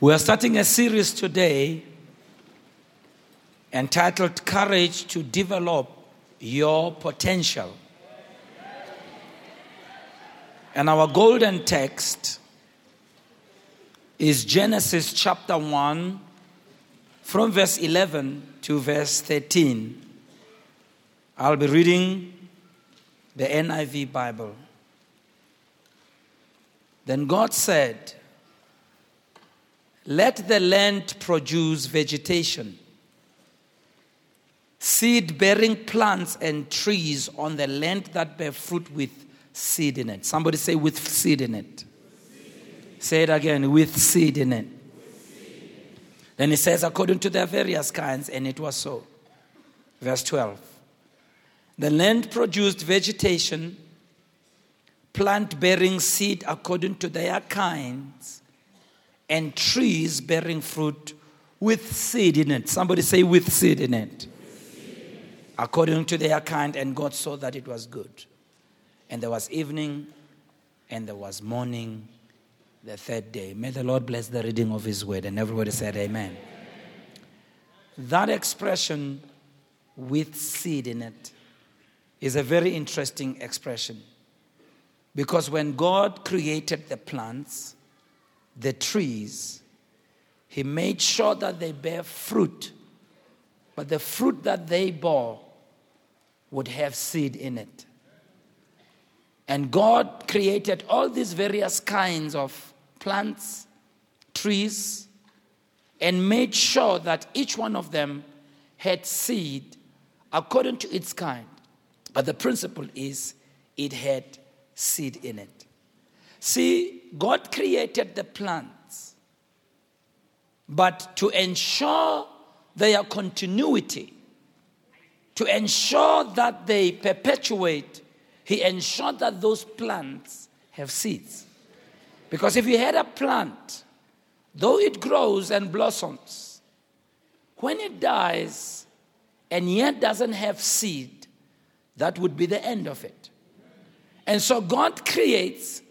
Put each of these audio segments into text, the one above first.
We are starting a series today entitled Courage to Develop Your Potential. And our golden text is Genesis chapter 1, from verse 11 to verse 13. I'll be reading the NIV Bible. Then God said, Let the land produce vegetation, seed bearing plants and trees on the land that bear fruit with seed in it. Somebody say, with seed in it. Say it again, with seed in it. Then he says, according to their various kinds, and it was so. Verse 12. The land produced vegetation, plant bearing seed according to their kinds, and trees bearing fruit with seed in it. Somebody say, with seed in it. According to their kind, and God saw that it was good. And there was evening, and there was morning, the third day. May the Lord bless the reading of His word. And everybody said, Amen. That expression, with seed in it, is a very interesting expression. Because when God created the plants, the trees, He made sure that they bear fruit, but the fruit that they bore would have seed in it. And God created all these various kinds of plants, trees, and made sure that each one of them had seed according to its kind. But the principle is it had seed in it. See, God created the plants, but to ensure their continuity, to ensure that they perpetuate, He ensured that those plants have seeds. Because if you had a plant, though it grows and blossoms, when it dies and yet doesn't have seed, that would be the end of it. And so God creates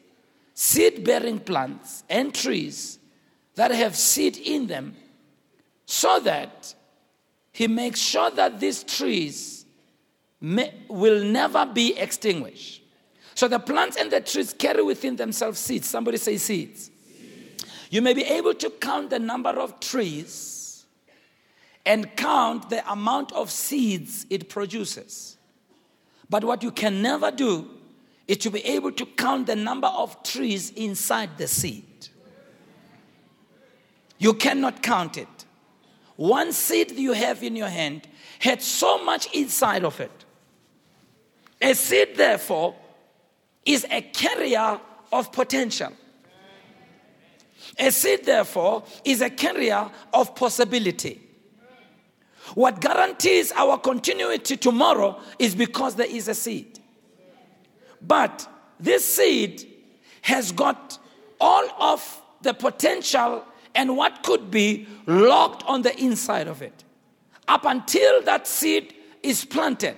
seed bearing plants and trees that have seed in them so that He makes sure that these trees may, will never be extinguished. So the plants and the trees carry within themselves seeds. Somebody say seeds. You may be able to count the number of trees and count the amount of seeds it produces. But what you can never do is to be able to count the number of trees inside the seed. You cannot count it. One seed you have in your hand had so much inside of it. A seed, therefore, is a carrier of potential. A seed, therefore, is a carrier of possibility. What guarantees our continuity tomorrow is because there is a seed. But this seed has got all of the potential and what could be locked on the inside of it. Up until that seed is planted,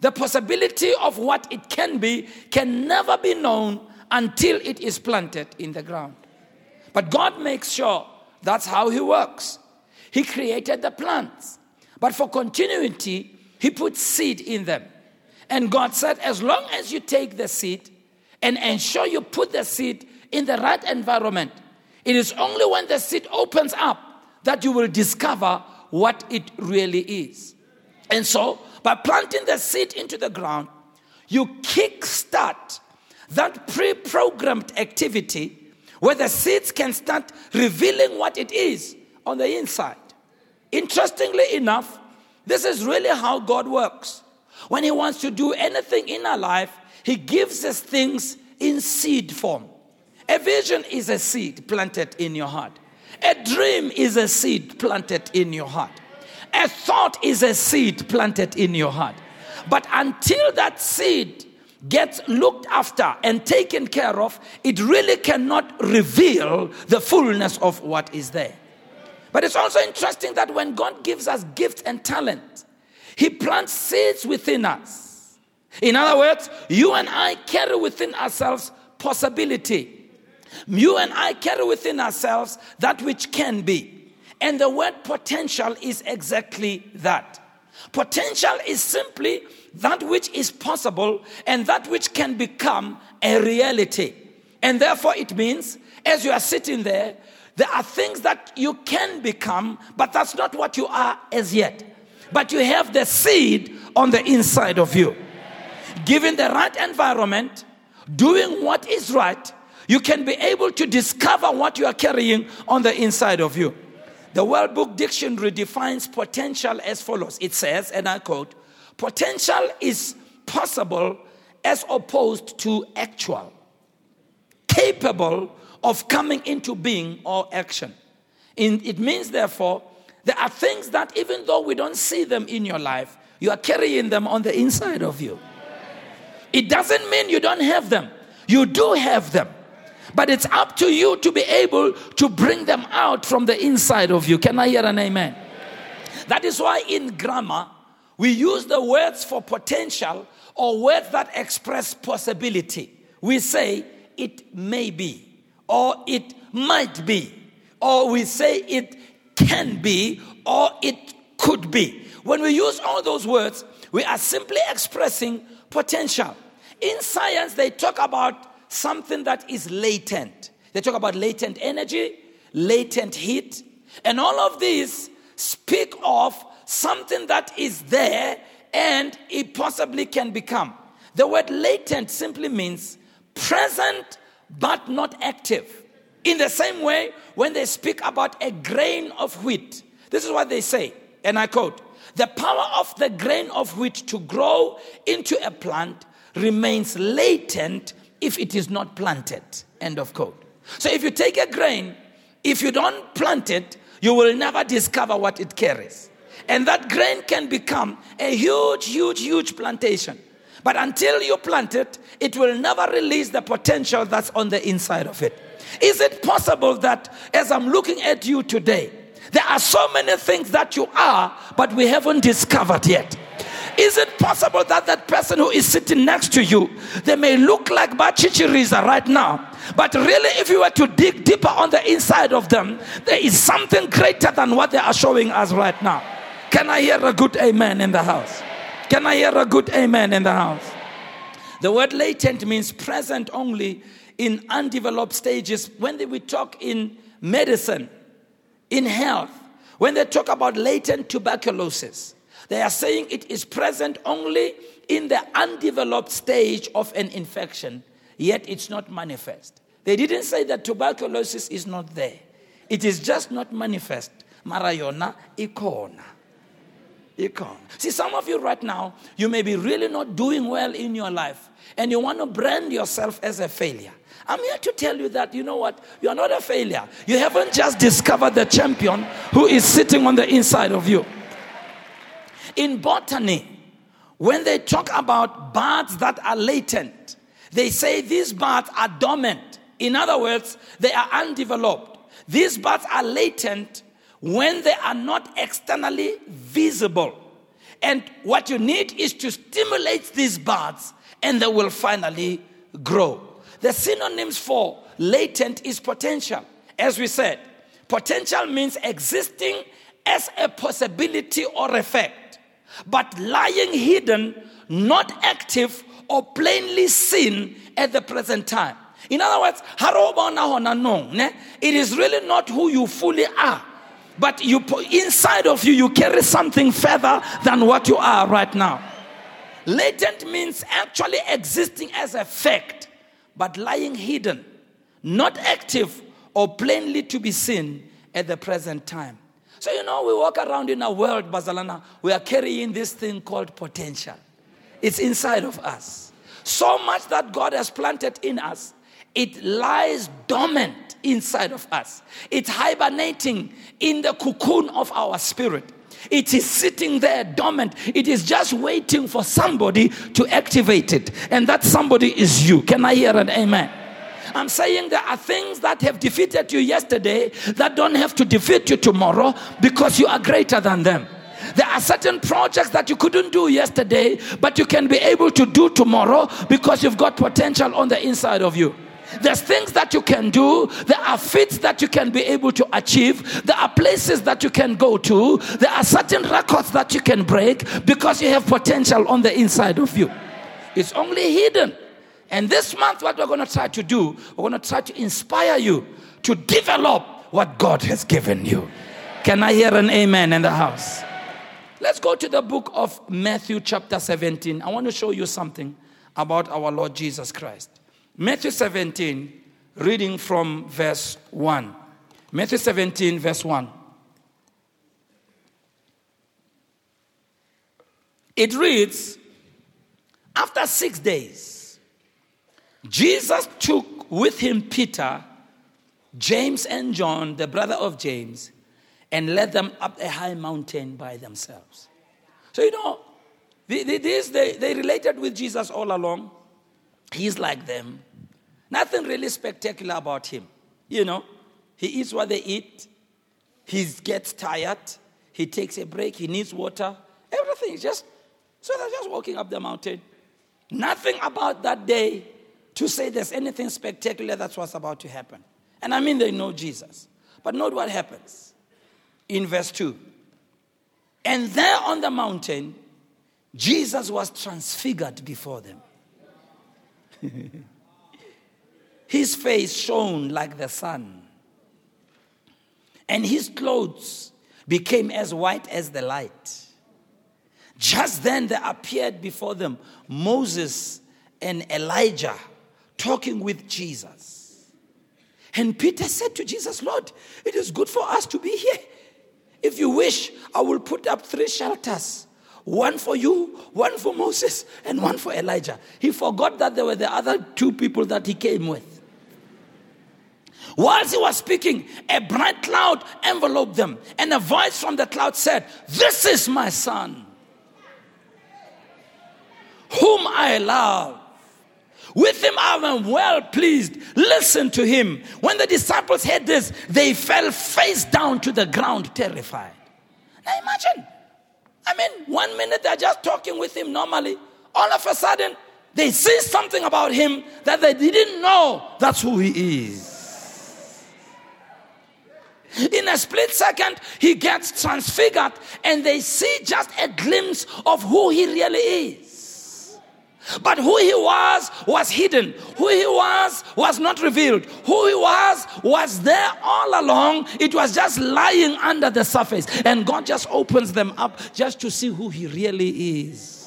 the possibility of what it can be can never be known until it is planted in the ground. But God makes sure that's how He works. He created the plants. But for continuity, he put seed in them. And God said, as long as you take the seed and ensure you put the seed in the right environment, it is only when the seed opens up that you will discover what it really is. And so, by planting the seed into the ground, you kickstart that pre programmed activity where the seeds can start revealing what it is on the inside. Interestingly enough, this is really how God works. When He wants to do anything in our life, He gives us things in seed form. A vision is a seed planted in your heart. A dream is a seed planted in your heart. A thought is a seed planted in your heart. But until that seed gets looked after and taken care of, it really cannot reveal the fullness of what is there. But it's also interesting that when God gives us gifts and talent, He plants seeds within us. In other words, you and I carry within ourselves possibility. You and I carry within ourselves that which can be. And the word potential is exactly that. Potential is simply that which is possible and that which can become a reality. And therefore, it means as you are sitting there, there are things that you can become, but that's not what you are as yet. But you have the seed on the inside of you. Given the right environment, doing what is right, you can be able to discover what you are carrying on the inside of you. The World Book Dictionary defines potential as follows it says, and I quote, potential is possible as opposed to actual, capable of coming into being or action. In, it means, therefore, there are things that even though we don't see them in your life, you are carrying them on the inside of you. It doesn't mean you don't have them, you do have them. But it's up to you to be able to bring them out from the inside of you. Can I hear an amen? That is why in grammar, we use the words for potential or words that express possibility. We say it may be, or it might be, or we say it can be, or it could be. When we use all those words, we are simply expressing potential. In science, they talk about something that is latent. They talk about latent energy, latent heat, and all of these speak of something that is there and it possibly can become. The word latent simply means present but not active. In the same way, when they speak about a grain of wheat, this is what they say, and I quote The power of the grain of wheat to grow into a plant remains latent if it is not planted. End of quote. So if you take a grain, if you don't plant it, you will never discover what it carries. And that grain can become a huge, huge, huge plantation. But until you plant it, it will never release the potential that's on the inside of it. Is it possible that as I'm looking at you today, there are so many things that you are, but we haven't discovered yet? Is it possible that that person who is sitting next to you, they may look like Bachichiriza right now, but really, if you were to dig deeper on the inside of them, there is something greater than what they are showing us right now. Can I hear a good amen in the house? Can I hear a good amen in the house? The word latent means present only in undeveloped stages. When they we talk in medicine, in health, when they talk about latent tuberculosis, they are saying it is present only in the undeveloped stage of an infection, yet it's not manifest. They didn't say that tuberculosis is not there. It is just not manifest. Marayona ikona. Ikona. See, some of you right now, you may be really not doing well in your life, and you want to brand yourself as a failure. I'm here to tell you that, you know what? You are not a failure. You haven't just discovered the champion who is sitting on the inside of you. In botany, when they talk about buds that are latent, they say these buds are dormant. In other words, they are undeveloped. These buds are latent when they are not externally visible. And what you need is to stimulate these buds and they will finally grow. The synonyms for latent is potential. As we said, potential means existing as a possibility or effect but lying hidden, not active or plainly seen at the present time. In other words, it is really not who you fully are. But you inside of you, you carry something further than what you are right now. Latent means actually existing as a fact, but lying hidden, not active or plainly to be seen at the present time. So, you know, we walk around in a world, Bazalana, we are carrying this thing called potential. It's inside of us. So much that God has planted in us, it lies dormant inside of us. It's hibernating in the cocoon of our spirit. It is sitting there dormant. It is just waiting for somebody to activate it. And that somebody is you. Can I hear an amen? I'm saying there are things that have defeated you yesterday that don't have to defeat you tomorrow because you are greater than them. There are certain projects that you couldn't do yesterday, but you can be able to do tomorrow because you've got potential on the inside of you. There's things that you can do. There are feats that you can be able to achieve. There are places that you can go to. There are certain records that you can break because you have potential on the inside of you. It's only hidden. And this month, what we're going to try to do, we're going to try to inspire you to develop what God has given you. Can I hear an amen in the house? Let's go to the book of Matthew, chapter 17. I want to show you something about our Lord Jesus Christ. Matthew 17, reading from verse 1. Matthew 17, verse 1. It reads After six days, Jesus took with him Peter, James, and John, the brother of James, and led them up a high mountain by themselves. So, you know, these, they, they related with Jesus all along. He's like them. Nothing really spectacular about him. You know, he eats what they eat, he gets tired, he takes a break, he needs water, everything. is Just so they're just walking up the mountain. Nothing about that day to say there's anything spectacular that's what's about to happen. And I mean they know Jesus. But note what happens in verse 2. And there on the mountain, Jesus was transfigured before them. his face shone like the sun, and his clothes became as white as the light. Just then there appeared before them Moses and Elijah talking with Jesus. And Peter said to Jesus, Lord, it is good for us to be here. If you wish, I will put up three shelters one for you, one for Moses, and one for Elijah. He forgot that there were the other two people that he came with. Whilst he was speaking, a bright cloud enveloped them, and a voice from the cloud said, This is my son, whom I love. With him I am well pleased. Listen to him. When the disciples heard this, they fell face down to the ground, terrified. Now imagine I mean, one minute they're just talking with him normally. All of a sudden, they see something about him that they didn't know that's who he is. In a split second, he gets transfigured and they see just a glimpse of who he really is. But who he was was hidden. Who he was was not revealed. Who he was was there all along. It was just lying under the surface. And God just opens them up just to see who he really is.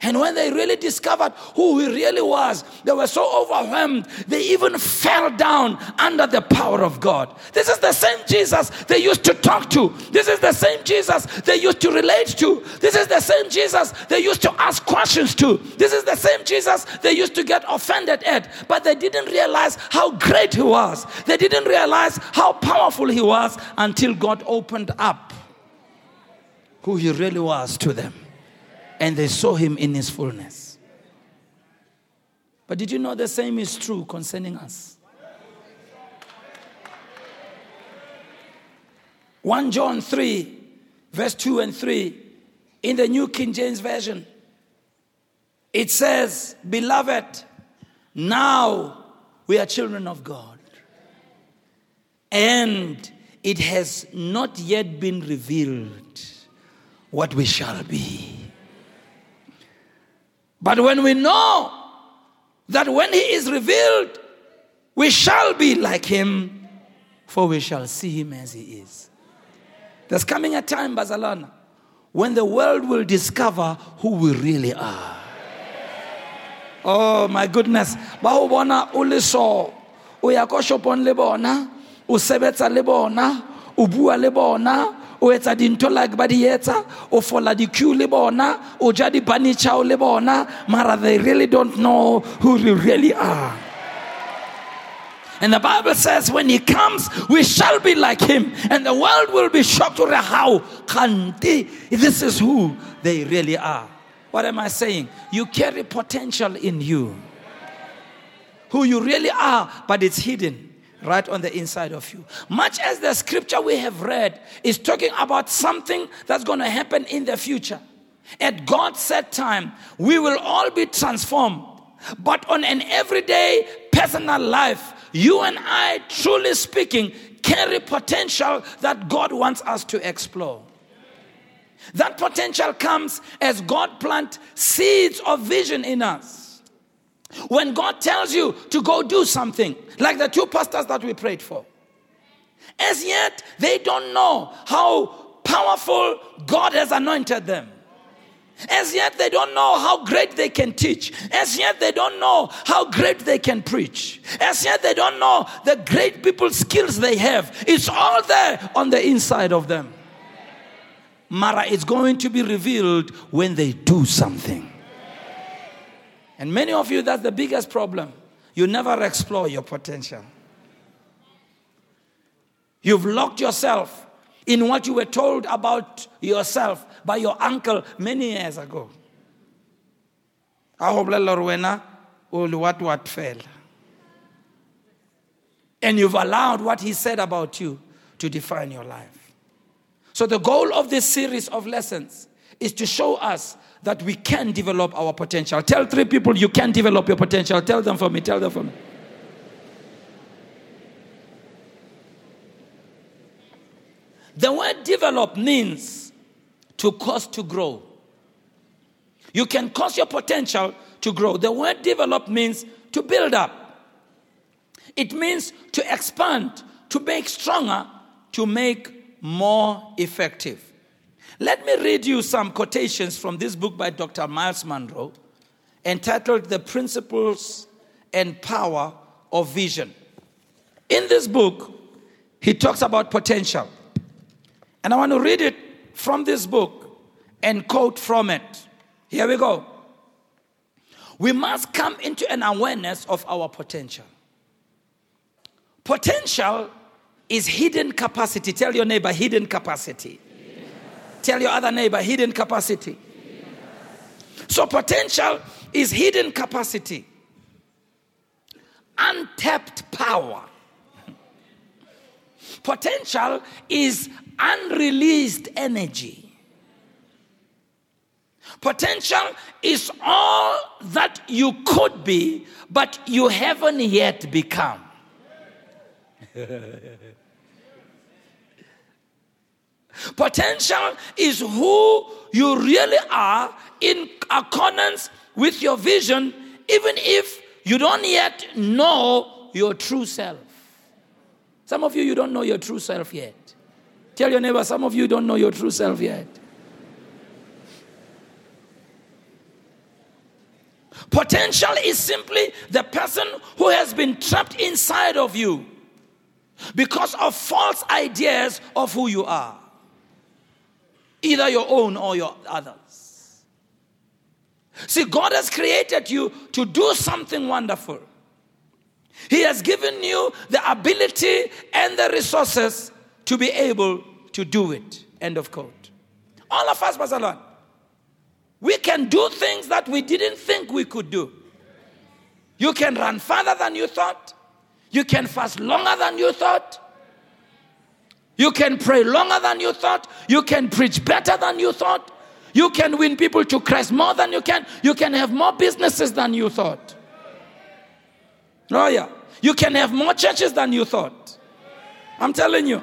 And when they really discovered who he really was, they were so overwhelmed, they even fell down under the power of God. This is the same Jesus they used to talk to. This is the same Jesus they used to relate to. This is the same Jesus they used to ask questions to. This is the same Jesus they used to get offended at. But they didn't realize how great he was. They didn't realize how powerful he was until God opened up who he really was to them and they saw him in his fullness. But did you know the same is true concerning us? 1 John 3, verse 2 and 3, in the New King James Version, it says, Beloved, now we are children of God. And it has not yet been revealed what we shall be. But when we know that when he is revealed, we shall be like him, for we shall see him as he is. There's coming a time, Bazalana, when the world will discover who we really are. Oh my goodness. Ba o bona o le so, o ya o etsa dintho like ba di etsa o fola di-queue le bona o ja di-bunny chow le bona mara they really don't know who we really are and the Bible says, when he comes, we shall be like him, and the world will be shocked to how this is who they really are. What am I saying? You carry potential in you, who you really are, but it's hidden right on the inside of you. Much as the scripture we have read is talking about something that's going to happen in the future. At God's set time, we will all be transformed. But on an everyday personal life, you and I, truly speaking, carry potential that God wants us to explore. That potential comes as God plant seeds of vision in us. When God tells you to go do something, like the two pastors that we prayed for, as yet they don't know how powerful God has anointed them. As yet, they don't know how great they can teach. As yet, they don't know how great they can preach. As yet, they don't know the great people skills they have. It's all there on the inside of them. Mara is going to be revealed when they do something. And many of you, that's the biggest problem. You never explore your potential. You've locked yourself in what you were told about yourself by your uncle many years ago. And you've allowed what he said about you to define your life. So, the goal of this series of lessons is to show us that we can develop our potential. Tell three people you can develop your potential. Tell them for me. Tell them for me. The word develop means to cause to grow. You can cause your potential to grow. The word develop means to build up, it means to expand, to make stronger, to make more effective. Let me read you some quotations from this book by Dr. Myles Munroe entitled The Principles and Power of Vision. In this book, he talks about potential. And I want to read it from this book and quote from it. Here we go. We must come into an awareness of our potential. Potential is hidden capacity. Tell your neighbor, hidden capacity. Tell your other neighbor, hidden capacity. So, potential is hidden capacity, untapped power. Potential is unreleased energy. Potential is all that you could be, but you haven't yet become. Potential is who you really are in accordance with your vision, even if you don't yet know your true self. Some of you, you don't know your true self yet. Tell your neighbor, some of you don't know your true self yet. Potential is simply the person who has been trapped inside of you because of false ideas of who you are, either your own or your others. See, God has created you to do something wonderful. He has given you the ability and the resources to be able to do it. End of quote. All of us, Pastor we can do things that we didn't think we could do. You can run farther than you thought. You can fast longer than you thought. You can pray longer than you thought. You can preach better than you thought. You can win people to Christ more than you can. You can have more businesses than you thought. Oh, yeah. You can have more churches than you thought. I'm telling you.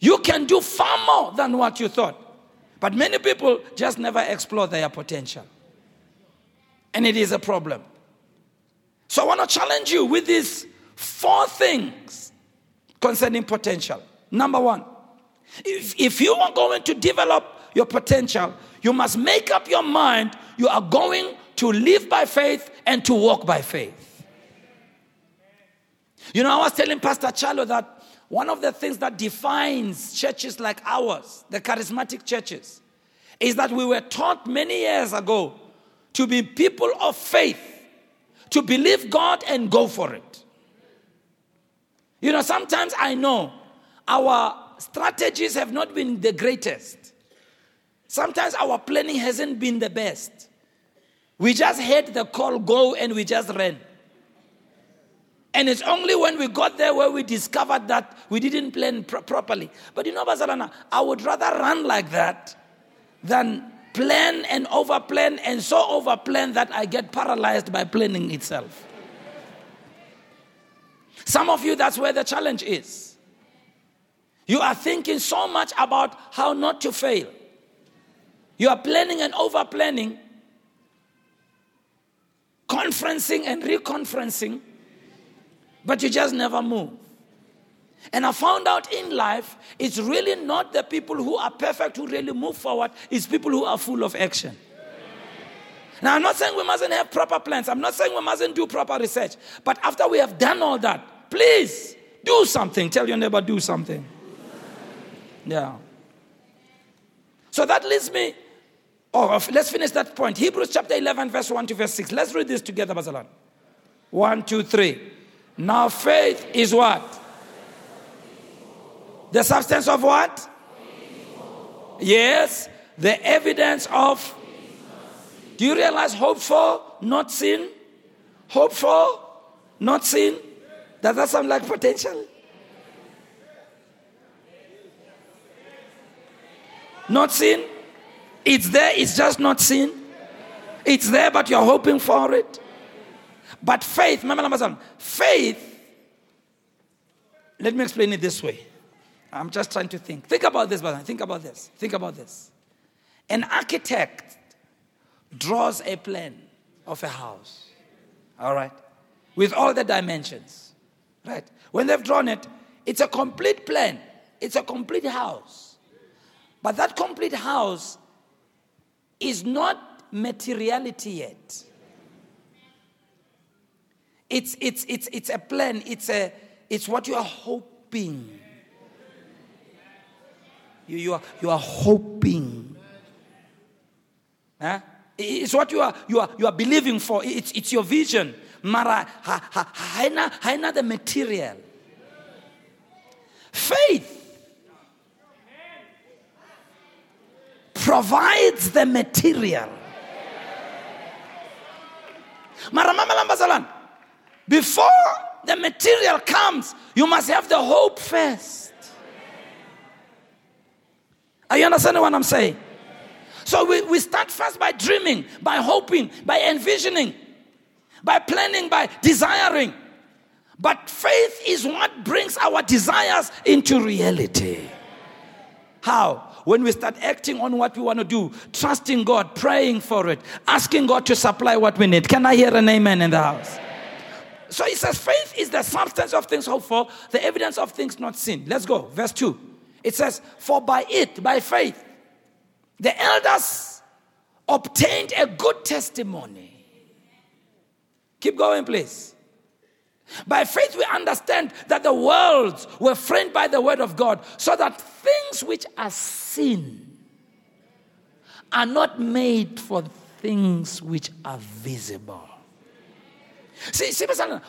You can do far more than what you thought. But many people just never explore their potential. And it is a problem. So I want to challenge you with these four things concerning potential. Number one, if, if you are going to develop your potential, you must make up your mind you are going to live by faith and to walk by faith. You know, I was telling Pastor Chalo that one of the things that defines churches like ours, the charismatic churches, is that we were taught many years ago to be people of faith, to believe God and go for it. You know, sometimes I know our strategies have not been the greatest. Sometimes our planning hasn't been the best. We just heard the call, go, and we just ran. And it's only when we got there where we discovered that we didn't plan properly. But you know, Bazalana, I would rather run like that than plan and overplan and so overplan that I get paralyzed by planning itself. Some of you, that's where the challenge is. You are thinking so much about how not to fail. You are planning and over planning, conferencing and reconferencing, but you just never move. And I found out in life, it's really not the people who are perfect who really move forward, it's people who are full of action. Now, I'm not saying we mustn't have proper plans, I'm not saying we mustn't do proper research, but after we have done all that, please do something. Tell your neighbor, do something. Yeah. So that leads me, oh, let's finish that point. Hebrews chapter 11, verse 1 to verse 6. Let's read this together, Bazalan. One, two, three. Now faith is what? The substance of what? Yes, the evidence of. Do you realize hope for, not sin? Hope for, not sin? Does that sound like potential? Not sin? It's there, it's just not seen. It's there, but you're hoping for it. But faith, faith, let me explain it this way. I'm just trying to think. Think about this, brother. Think about this. Think about this. An architect draws a plan of a house, all right, with all the dimensions, right? When they've drawn it, it's a complete plan, it's a complete house. But that complete house is not materiality yet. It's, it's, it's, it's a plan, it's, a, it's what you are hoping you, you, are, you are hoping. Huh? It's what you are, you are, you are believing for. It's, it's your vision. Mara, ha, ha, haina, haina the material. Faith provides the material. Before the material comes, you must have the hope first. Are you understanding what I'm saying? So we, we start first by dreaming, by hoping, by envisioning, by planning, by desiring. But faith is what brings our desires into reality. How? When we start acting on what we want to do, trusting God, praying for it, asking God to supply what we need. Can I hear an amen in the house? So he says, faith is the substance of things hoped for, the evidence of things not seen. Let's go. Verse 2. It says, For by it, by faith, the elders obtained a good testimony. Keep going, please. By faith, we understand that the worlds were framed by the word of God, so that things which are seen are not made for things which are visible. See, see,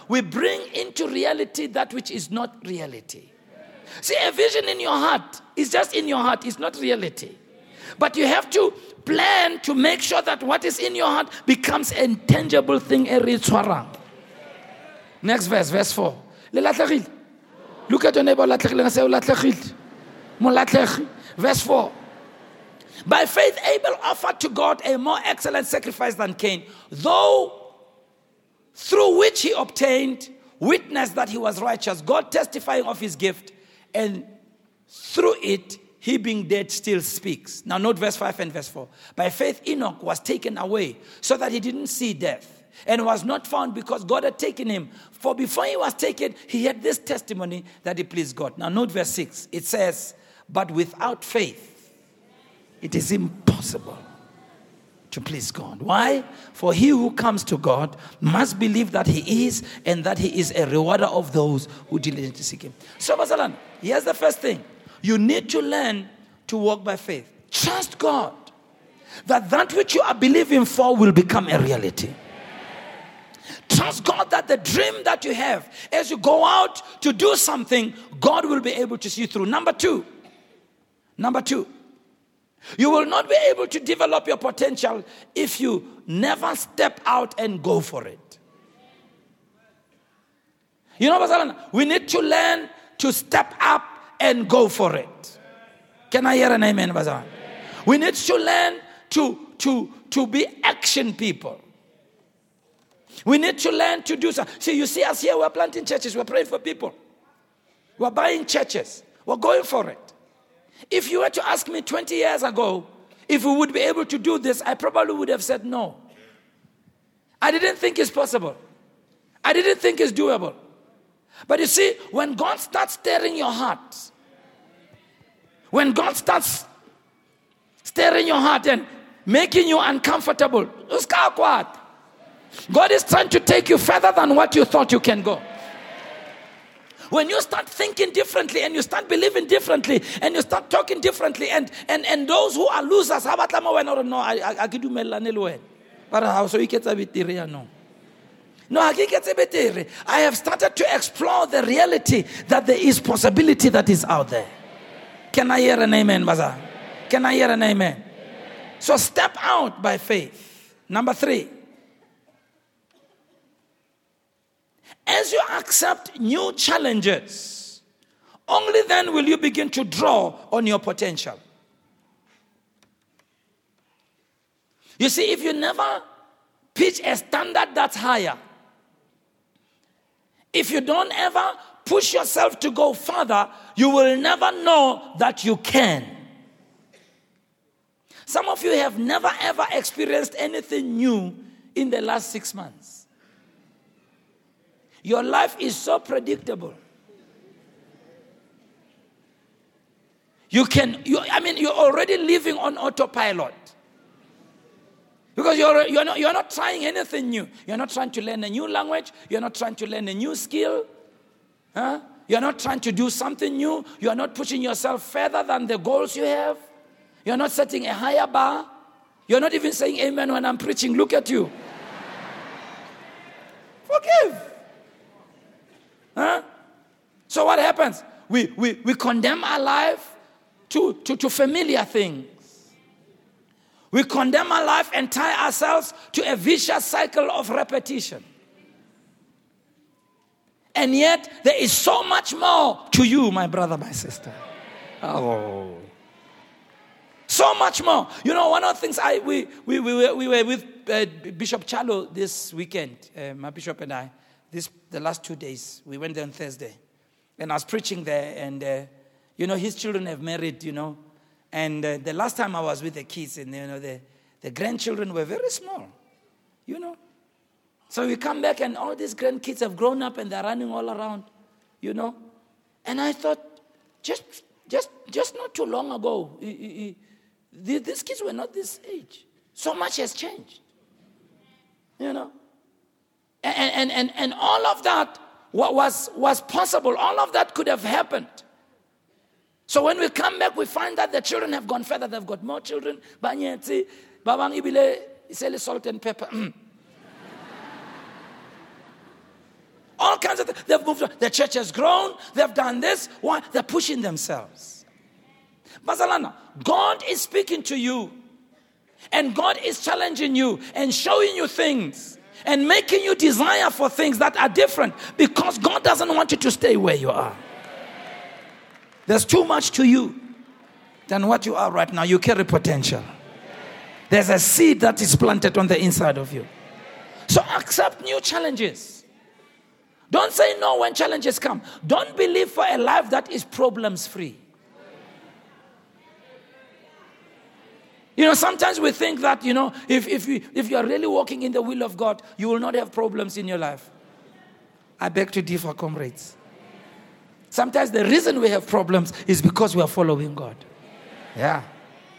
we bring into reality that which is not reality. See, a vision in your heart is just in your heart, it's not reality. But you have to plan to make sure that what is in your heart becomes a tangible thing, a ritual. Next verse, verse 4. Look at your neighbor, Verse 4. By faith, Abel offered to God a more excellent sacrifice than Cain, though through which he obtained witness that he was righteous, God testifying of his gift and through it, he being dead still speaks. Now, note verse 5 and verse 4. By faith, Enoch was taken away so that he didn't see death and was not found because God had taken him. For before he was taken, he had this testimony that he pleased God. Now, note verse 6. It says, But without faith, it is impossible to please God. Why? For he who comes to God must believe that he is and that he is a rewarder of those who diligently seek him. So, Basalan, here's the first thing you need to learn to walk by faith. Trust God that that which you are believing for will become a reality. Trust God that the dream that you have, as you go out to do something, God will be able to see through. Number two, number two, you will not be able to develop your potential if you never step out and go for it. You know, we need to learn to step up and go for it. Can I hear an amen, Bazan? We need to learn to, to, to be action people. We need to learn to do so. See, you see us here, we're planting churches, we're praying for people, we're buying churches, we're going for it. If you were to ask me 20 years ago if we would be able to do this, I probably would have said no. I didn't think it's possible. I didn't think it's doable. But you see, when God starts stirring your heart, when God starts stirring your heart and making you uncomfortable, God is trying to take you further than what you thought you can go. When you start thinking differently and you start believing differently and you start talking differently, and, and, and those who are losers, no, I, I, I how so you get a bit no. I have started to explore the reality that there is possibility that is out there. Can I hear an amen, Bazaar? Can I hear an amen? So step out by faith. Number three. As you accept new challenges, only then will you begin to draw on your potential. You see, if you never pitch a standard that's higher, if you don't ever push yourself to go further, you will never know that you can. Some of you have never ever experienced anything new in the last six months. Your life is so predictable. You can, you, I mean, you're already living on autopilot. Because you're, you're, not, you're not trying anything new. You're not trying to learn a new language. You're not trying to learn a new skill. Huh? You're not trying to do something new. You're not pushing yourself further than the goals you have. You're not setting a higher bar. You're not even saying amen when I'm preaching. Look at you. Forgive. Huh? So what happens? We, we, we condemn our life to, to, to familiar things. We condemn our life and tie ourselves to a vicious cycle of repetition. And yet, there is so much more to you, my brother, my sister. Oh. So much more. You know, one of the things I, we, we, we, were, we were with uh, Bishop Chalo this weekend, uh, my bishop and I, this, the last two days. We went there on Thursday. And I was preaching there, and, uh, you know, his children have married, you know, and uh, the last time I was with the kids, and you know, the, the grandchildren were very small, you know. So we come back, and all these grandkids have grown up and they're running all around, you know. And I thought, just, just, just not too long ago, these kids were not this age. So much has changed, you know. And, and, and, and all of that was, was possible, all of that could have happened so when we come back, we find that the children have gone further. They've got more children. Banyetsi, babang ibile, salt and pepper. Mm. All kinds of things. They've moved on. The church has grown. They've done this. Why? They're pushing themselves. Bazalana, God is speaking to you. And God is challenging you and showing you things and making you desire for things that are different because God doesn't want you to stay where you are. There's too much to you than what you are right now. You carry potential. There's a seed that is planted on the inside of you. So accept new challenges. Don't say no when challenges come. Don't believe for a life that is problems free. You know, sometimes we think that, you know, if, if, you, if you are really walking in the will of God, you will not have problems in your life. I beg to differ, comrades. Sometimes the reason we have problems is because we are following God. Yeah,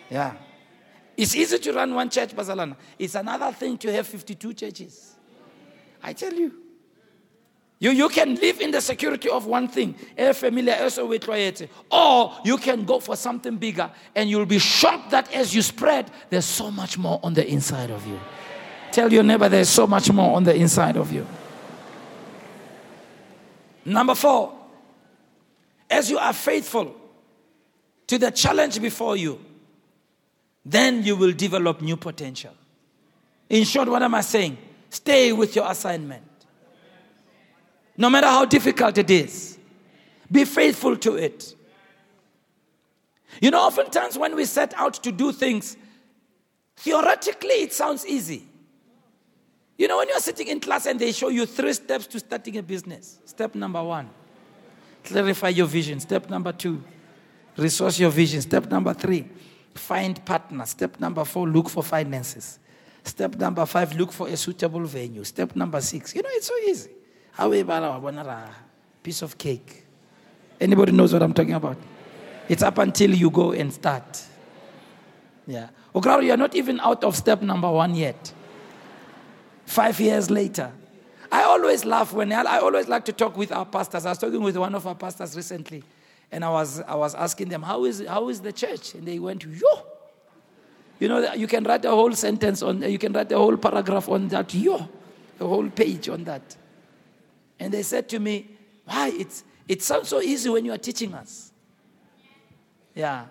yeah. It's easy to run one church, Bazalana. It's another thing to have 52 churches. I tell you. You, you can live in the security of one thing, eh, a familiar also with royalty. or you can go for something bigger and you'll be shocked that as you spread, there's so much more on the inside of you. Tell your neighbor there's so much more on the inside of you. Number four, as you are faithful to the challenge before you, then you will develop new potential. In short, what am I saying? Stay with your assignment. No matter how difficult it is, be faithful to it. You know, oftentimes when we set out to do things, theoretically it sounds easy. You know, when you're sitting in class and they show you three steps to starting a business. Step number one, clarify your vision. Step number two, resource your vision. Step number three, find partners. Step number four, look for finances. Step number five, look for a suitable venue. Step number six, you know, it's so easy. Piece of cake. Anybody knows what I'm talking about? It's up until you go and start. Yeah. Okraro, you're not even out of step number one yet. Five years later. I always laugh when I always like to talk with our pastors. I was talking with one of our pastors recently, and I was, I was asking them, how is, how is the church? And they went, yo. You know, you can write a whole sentence on, you can write a whole paragraph on that, yo, a whole page on that. And they said to me, why? It's, it sounds so easy when you are teaching us. Yeah.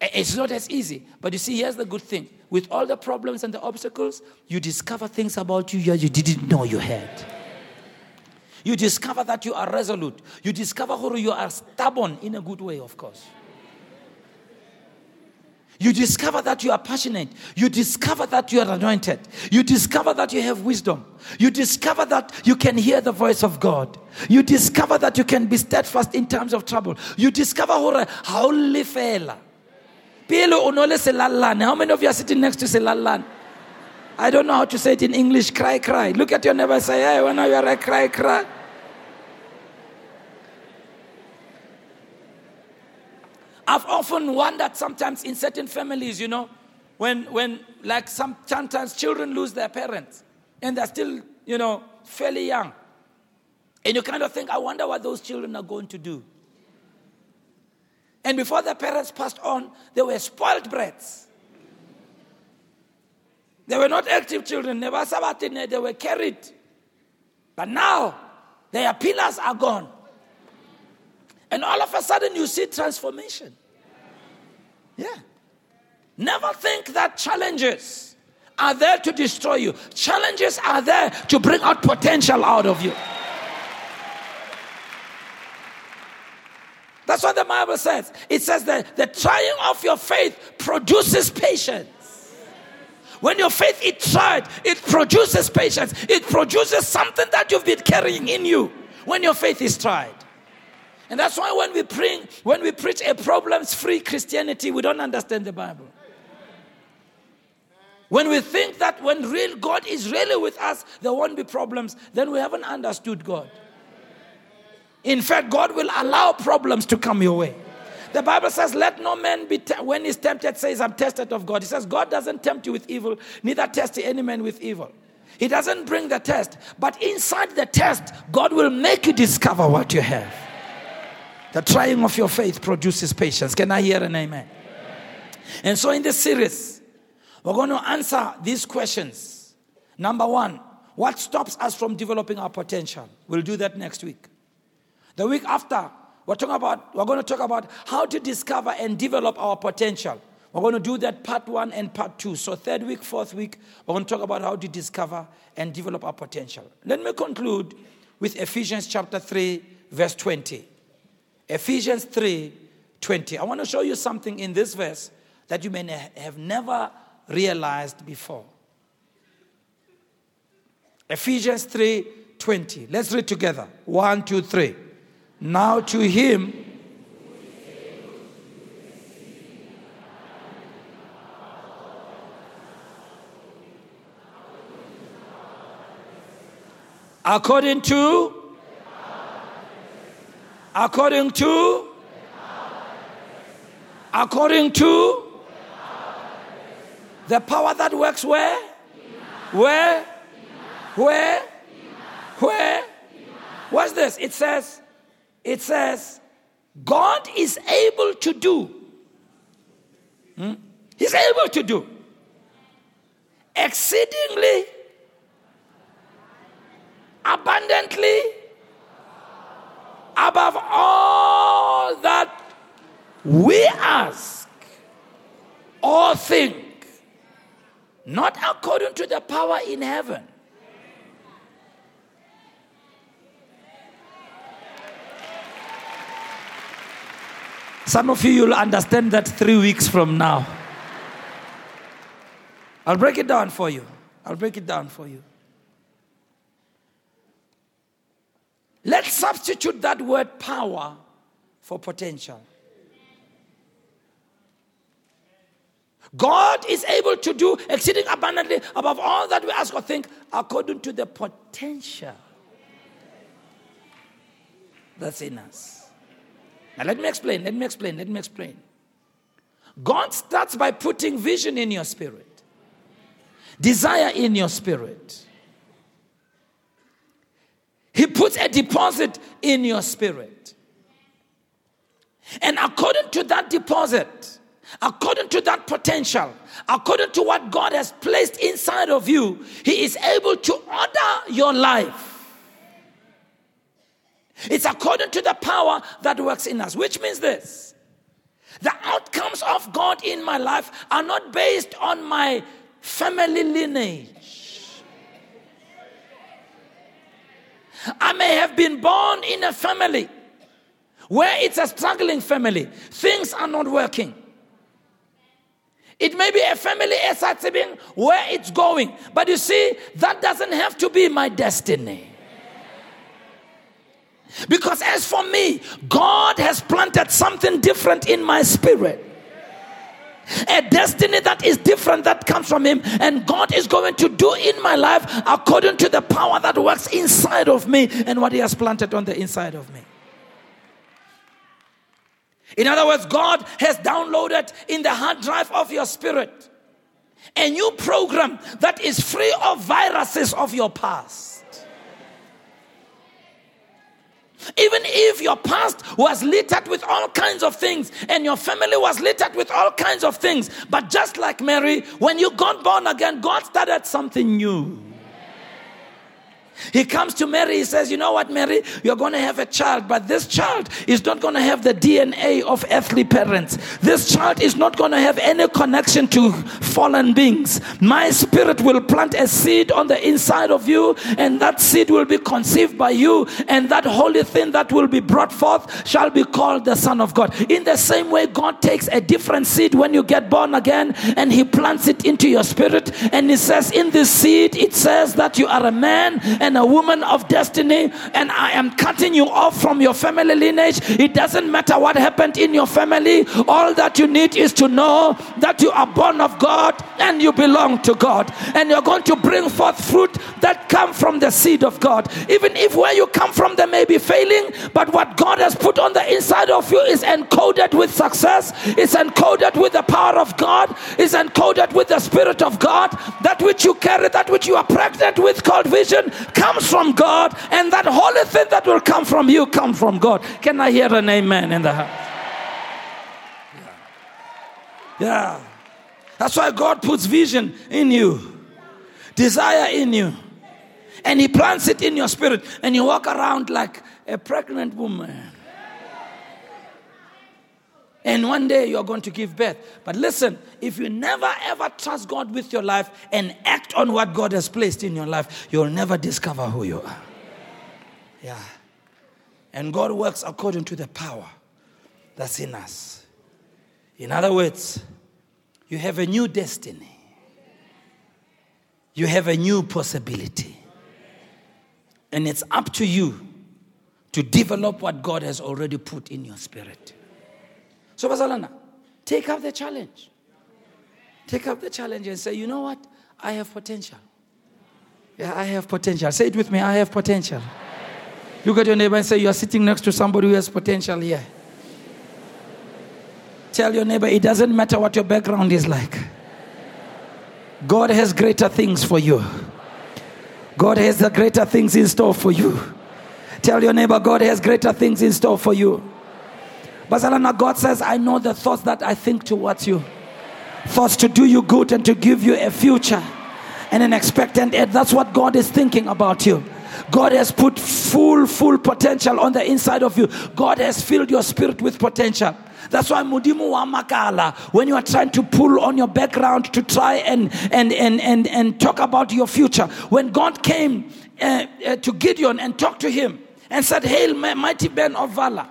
It's not as easy. But you see, here's the good thing. With all the problems and the obstacles, you discover things about you you didn't know you had. You discover that you are resolute. You discover who you are stubborn in a good way, of course. You discover that you are passionate. You discover that you are anointed. You discover that you have wisdom. You discover that you can hear the voice of God. You discover that you can be steadfast in times of trouble. You discover how lifela. How many of you are sitting next to Selalan? I don't know how to say it in English. Cry, cry. Look at your neighbor say, Hey, when you are cry, cry. I've often wondered sometimes in certain families, you know, when, when like some, sometimes children lose their parents and they're still, you know, fairly young. And you kind of think, I wonder what those children are going to do. And before their parents passed on, they were spoiled brats. They were not active children, sabatine, they were carried. But now, their pillars are gone. And all of a sudden, you see transformation. Yeah. Never think that challenges are there to destroy you, challenges are there to bring out potential out of you. That's what the Bible says. It says that the trying of your faith produces patience. When your faith is tried, it produces patience. It produces something that you've been carrying in you when your faith is tried. And that's why when we bring, when we preach a problems-free Christianity, we don't understand the Bible. When we think that when real God is really with us, there won't be problems, then we haven't understood God. In fact, God will allow problems to come your way. The Bible says, Let no man be, te- when he's tempted, says, I'm tested of God. He says, God doesn't tempt you with evil, neither test any man with evil. He doesn't bring the test, but inside the test, God will make you discover what you have. The trying of your faith produces patience. Can I hear an amen? And so, in this series, we're going to answer these questions. Number one, what stops us from developing our potential? We'll do that next week. The week after, we're, talking about, we're going to talk about how to discover and develop our potential. We're going to do that part one and part two. So, third week, fourth week, we're going to talk about how to discover and develop our potential. Let me conclude with Ephesians chapter 3, verse 20. Ephesians 3 20. I want to show you something in this verse that you may have never realized before. Ephesians 3 20. Let's read together. One, two, three. Now to him. According to According to? According to? The power that works where? Where? Where? Where? What's this? It says, it says, God is able to do. Hmm? He's able to do exceedingly, abundantly, above all that we ask or think, not according to the power in heaven. Some of you, you'll understand that three weeks from now. I'll break it down for you. I'll break it down for you. Let's substitute that word power for potential. God is able to do exceeding abundantly above all that we ask or think according to the potential that's in us. Now, let me explain, let me explain, let me explain. God starts by putting vision in your spirit, desire in your spirit. He puts a deposit in your spirit. And according to that deposit, according to that potential, according to what God has placed inside of you, He is able to order your life. It's according to the power that works in us, which means this the outcomes of God in my life are not based on my family lineage. I may have been born in a family where it's a struggling family, things are not working. It may be a family where it's going, but you see, that doesn't have to be my destiny. Because as for me, God has planted something different in my spirit. A destiny that is different that comes from Him, and God is going to do in my life according to the power that works inside of me and what He has planted on the inside of me. In other words, God has downloaded in the hard drive of your spirit a new program that is free of viruses of your past. Even if your past was littered with all kinds of things and your family was littered with all kinds of things, but just like Mary, when you got born again, God started something new. He comes to Mary, he says, You know what, Mary? You're going to have a child, but this child is not going to have the DNA of earthly parents. This child is not going to have any connection to fallen beings. My spirit will plant a seed on the inside of you, and that seed will be conceived by you, and that holy thing that will be brought forth shall be called the Son of God. In the same way, God takes a different seed when you get born again, and He plants it into your spirit, and He says, In this seed, it says that you are a man and a woman of destiny, and I am cutting you off from your family lineage. It doesn't matter what happened in your family, all that you need is to know that you are born of God and you belong to God, and you're going to bring forth fruit that come from the seed of God. Even if where you come from there may be failing, but what God has put on the inside of you is encoded with success, it's encoded with the power of God, it's encoded with the Spirit of God. That which you carry, that which you are pregnant with, called vision, comes from God, and that holy thing that will come from you come from God. Can I hear an amen in the house? Yeah. yeah. That's why God puts vision in you, desire in you, and He plants it in your spirit, and you walk around like a pregnant woman. And one day you're going to give birth. But listen, if you never ever trust God with your life and act on what God has placed in your life, you'll never discover who you are. Yeah. And God works according to the power that's in us. In other words, you have a new destiny, you have a new possibility. And it's up to you to develop what God has already put in your spirit. So, Bazalana, take up the challenge. Take up the challenge and say, you know what? I have potential. Yeah, I have potential. Say it with me I have potential. Look at your neighbor and say, You are sitting next to somebody who has potential here. Tell your neighbor, it doesn't matter what your background is like. God has greater things for you. God has the greater things in store for you. Tell your neighbor, God has greater things in store for you. Bazalana, God says, I know the thoughts that I think towards you. Thoughts to do you good and to give you a future and an expectant end. That's what God is thinking about you. God has put full, full potential on the inside of you. God has filled your spirit with potential. That's why Mudimu wa makala, when you are trying to pull on your background to try and, and, and, and, and talk about your future, when God came uh, uh, to Gideon and talked to him and said, Hail, mighty man of valor.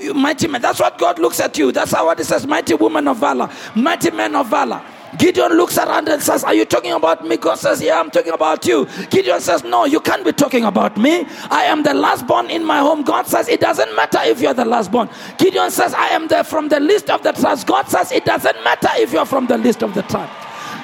You mighty man. That's what God looks at you. That's how it says, mighty woman of valor, mighty man of valor. Gideon looks around and says, Are you talking about me? God says, Yeah, I'm talking about you. Gideon says, No, you can't be talking about me. I am the last born in my home. God says, It doesn't matter if you're the last born. Gideon says, I am the, from the list of the tribes. God says, It doesn't matter if you're from the list of the tribe.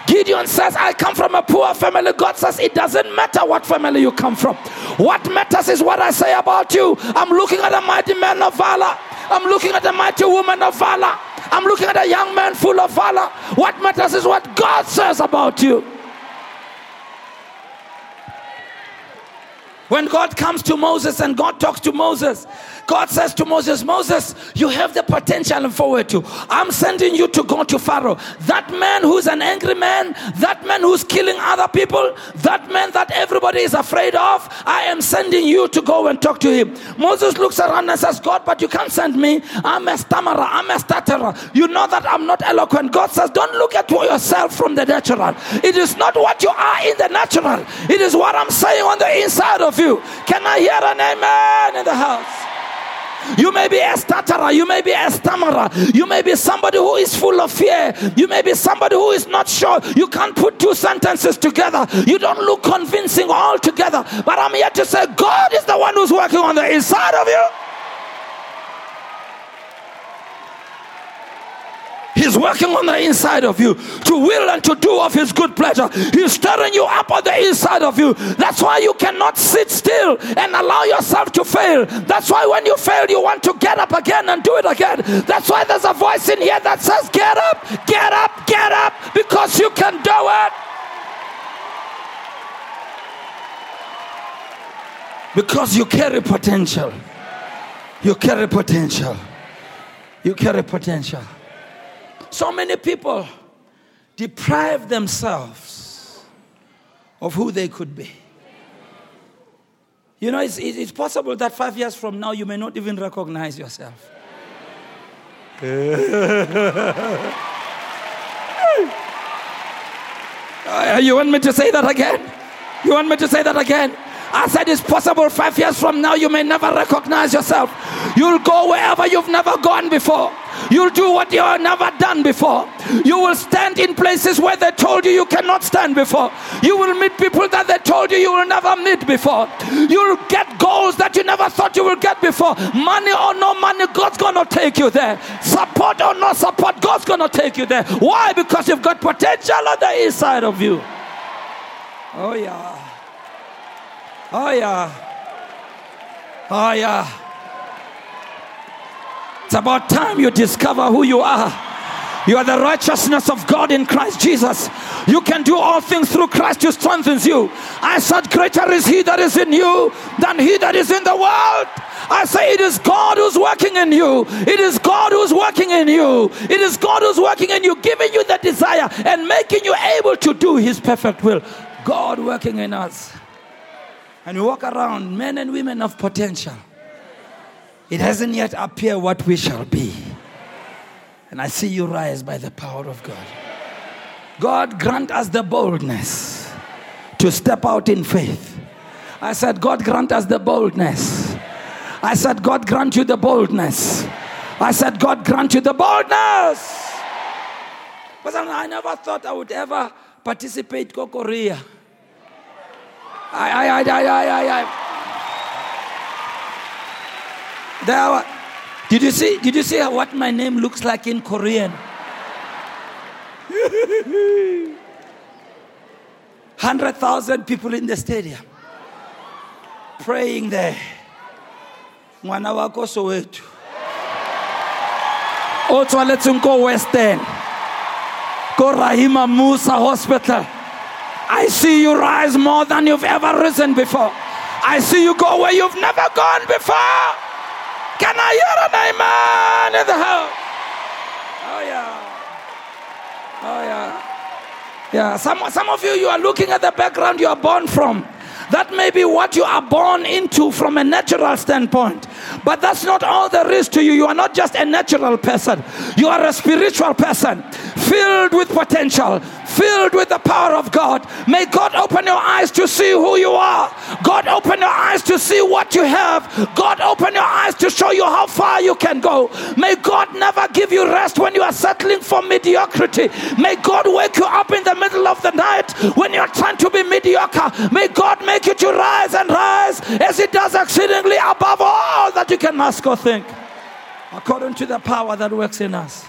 Gideon says, I come from a poor family. God says, It doesn't matter what family you come from. What matters is what I say about you. I'm looking at a mighty man of valor. I'm looking at a mighty woman of valor. I'm looking at a young man full of valor. What matters is what God says about you. When God comes to Moses and God talks to Moses, God says to Moses, Moses, you have the potential and forward to. I'm sending you to go to Pharaoh. That man who's an angry man, that man who's killing other people, that man that everybody is afraid of, I am sending you to go and talk to him. Moses looks around and says, God, but you can't send me. I'm a stammerer, I'm a stutterer. You know that I'm not eloquent. God says, don't look at yourself from the natural. It is not what you are in the natural, it is what I'm saying on the inside of you. Can I hear an amen in the house? You may be a stutterer. You may be a stammerer. You may be somebody who is full of fear. You may be somebody who is not sure. You can't put two sentences together. You don't look convincing altogether. But I'm here to say God is the one who's working on the inside of you. He's working on the inside of you to will and to do of His good pleasure. He's stirring you up on the inside of you. That's why you cannot sit still and allow yourself to fail. That's why when you fail, you want to get up again and do it again. That's why there's a voice in here that says, Get up, get up, get up, because you can do it. Because you carry potential. You carry potential. You carry potential. So many people deprive themselves of who they could be. You know, it's, it's possible that five years from now you may not even recognize yourself. You want me to say that again? You want me to say that again? I said it's possible five years from now you may never recognize yourself. You'll go wherever you've never gone before. You'll do what you have never done before. You will stand in places where they told you you cannot stand before. You will meet people that they told you you will never meet before. You'll get goals that you never thought you will get before. Money or no money, God's gonna take you there. Support or no support, God's gonna take you there. Why? Because you've got potential on the inside of you. Oh, yeah. Oh, yeah. Oh, yeah. It's about time you discover who you are. You are the righteousness of God in Christ Jesus. You can do all things through Christ who strengthens you. I said, Greater is He that is in you than He that is in the world. I say, It is God who's working in you. It is God who's working in you. It is God who's working in you, giving you the desire and making you able to do His perfect will. God working in us and we walk around men and women of potential. It hasn't yet appeared what we shall be. And I see you rise by the power of God. God grant us the boldness to step out in faith. I said, God grant us the boldness. I said, God grant you the boldness. I said, God grant you the boldness. But I never thought I would ever participate in Korea. I, I, I, I, I, I. There, did you see? Did you see what my name looks like in Korean? Hundred thousand people in the stadium praying there. Mwana wako Soweto. O tshwanetseng ko Western. Ko Rahima Moosa Hospital. I see you rise more than you've ever risen before. I see you go where you've never gone before. Can I hear an amen in the house? Oh, yeah. Oh, yeah. Yeah, some, some of you, you are looking at the background you are born from. That may be what you are born into from a natural standpoint. But that's not all there is to you. You are not just a natural person, you are a spiritual person filled with potential, filled with the power of God. May God open your eyes to see who you are. God open your eyes to see what you have. God open your eyes to show you how far you can go. May God never give you rest when you are settling for mediocrity. May God wake you up in the middle of the night when you're trying to be mediocre. May God make you to rise and rise as He does exceedingly above all that you can ask or think, according to the power that works in us.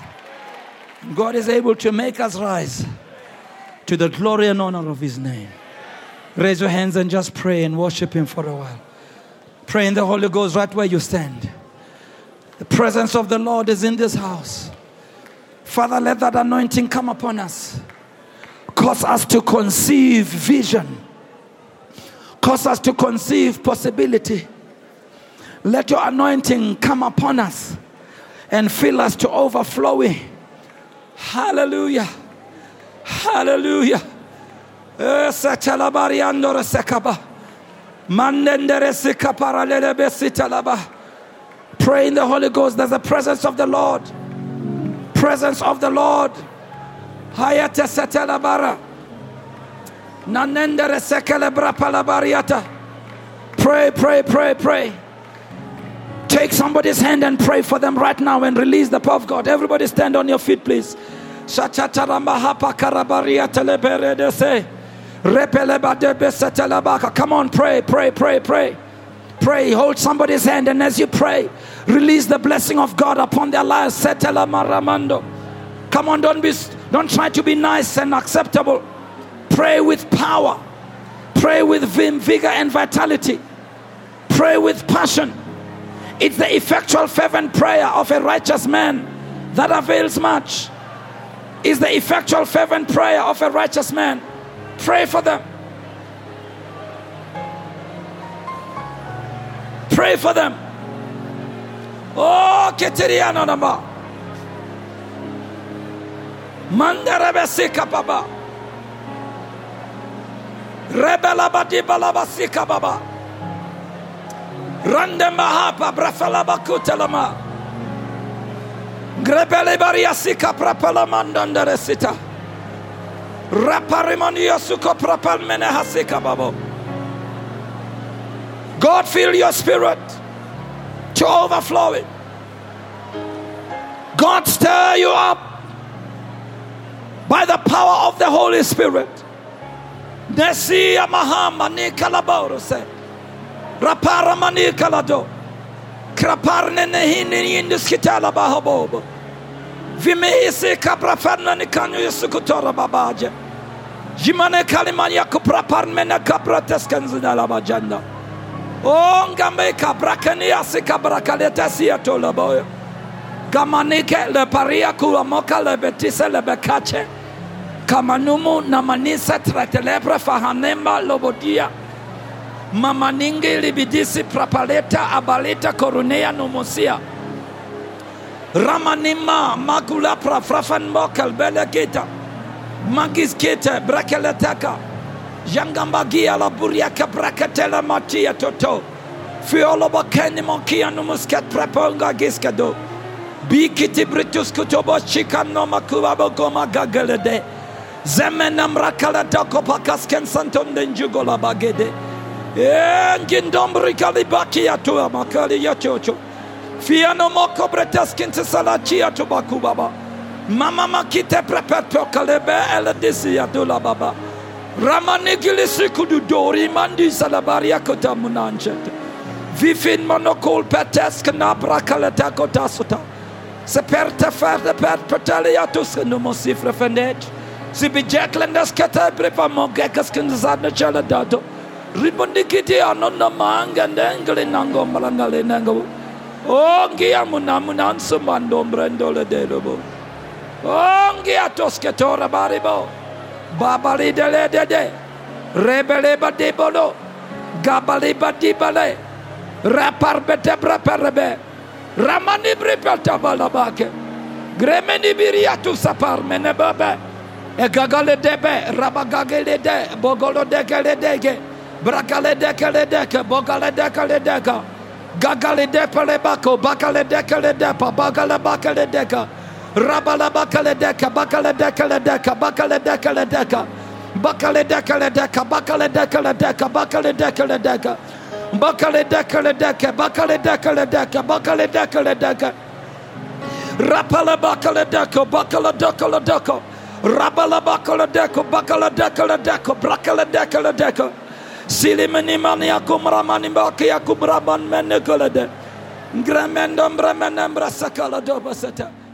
God is able to make us rise to the glory and honor of His name. Raise your hands and just pray and worship Him for a while. Pray in the Holy Ghost right where you stand. The presence of the Lord is in this house. Father, let that anointing come upon us. Cause us to conceive vision, cause us to conceive possibility. Let your anointing come upon us and fill us to overflowing. Hallelujah. Hallelujah. Eh, Pray in the Holy Ghost. There's a presence of the Lord. Presence of the Lord. Hayate setelabara. Nanendere sekelebra palabariata. Pray, pray, pray, pray. Take somebody's hand and pray for them right now and release the power of God. Everybody stand on your feet, please. Come on, pray, pray, pray, pray. Pray, hold somebody's hand, and as you pray, release the blessing of God upon their lives. Come on, don't be don't try to be nice and acceptable. Pray with power. Pray with vigor and vitality. Pray with passion. It's the effectual, fervent prayer of a righteous man that avails much. Is the effectual, fervent prayer of a righteous man. Pray for them. Pray for them. Oh, Ketiriana Namba. Mandarabesika Baba. Rebela Badibalabasika Baba. Rande Mahapa Grebele Bariasika Prapalamandandaresita. Raparimania Suko Prapalmene Hasika Babo. God, fill your spirit to overflowing. God, stir you up by the power of the Holy Spirit. Nesia Mahama Nikalaboro said, Raparamani Kalado, Kraparne Nehini in the Skitala Bahabobo, Vimehisi Caprafarna Nikanu Sukutora Babaja, Jimane Kalimania Kupraparmena Capratescanzina Bajanda. Oh, ngambe kabrakani asika brakaleta siya tola boy. Gamanike le paria kula moka le betise le bekache. Kamanumu na manisa tratelebre fahanemba lobodia. Mamaningi libidisi prapaleta abaleta koronea nomosia. Ramanima makula prafrafan mokal belekita. Magis kete brakeletaka. Jangambagia la buriaka brakatela matia toto. Fiolo bakeni monkia numuskat praponga giskado. Bikiti britus kutobo chikano makuabo goma gagalede. Engindombri kalibaki atua makali yachocho. Fiano moko breteskin te salachia to bakubaba. Mama makite prepet kalebe ele disi atula baba. Ramanigilisi kududori mandi salabaria kota munanchet. Vifin monokol petesk nabra kaleta kota sota. Se perte ferde per petaliatus numosifre fendet. Si bijeklendes kete brepa mogekas kinzadna chala dato. Ribondikiti anonna manga ndengle nango malangale nango. Oh, ngia munamunan sumando brendole dedobo. Oh, ngia tosketora baribo. Babali dele dede. Rebele badibolo. Gabali badibale. Rapar bete braperebe. Ramani bripelta balabake. Gremeni biriatu sapar menebebe. Egagale debe. Rabagagele de. Bogolo dekele dege. Brakale dekele deke. Bogale dekele deka. Gagale depele bako. Bakale dekele depa. Bagale bakale deka. Rabala bakale deka, bakale Sili menimani aku meramani baki aku beraban menegolede. Gremendom bremenem brasakala doba setem.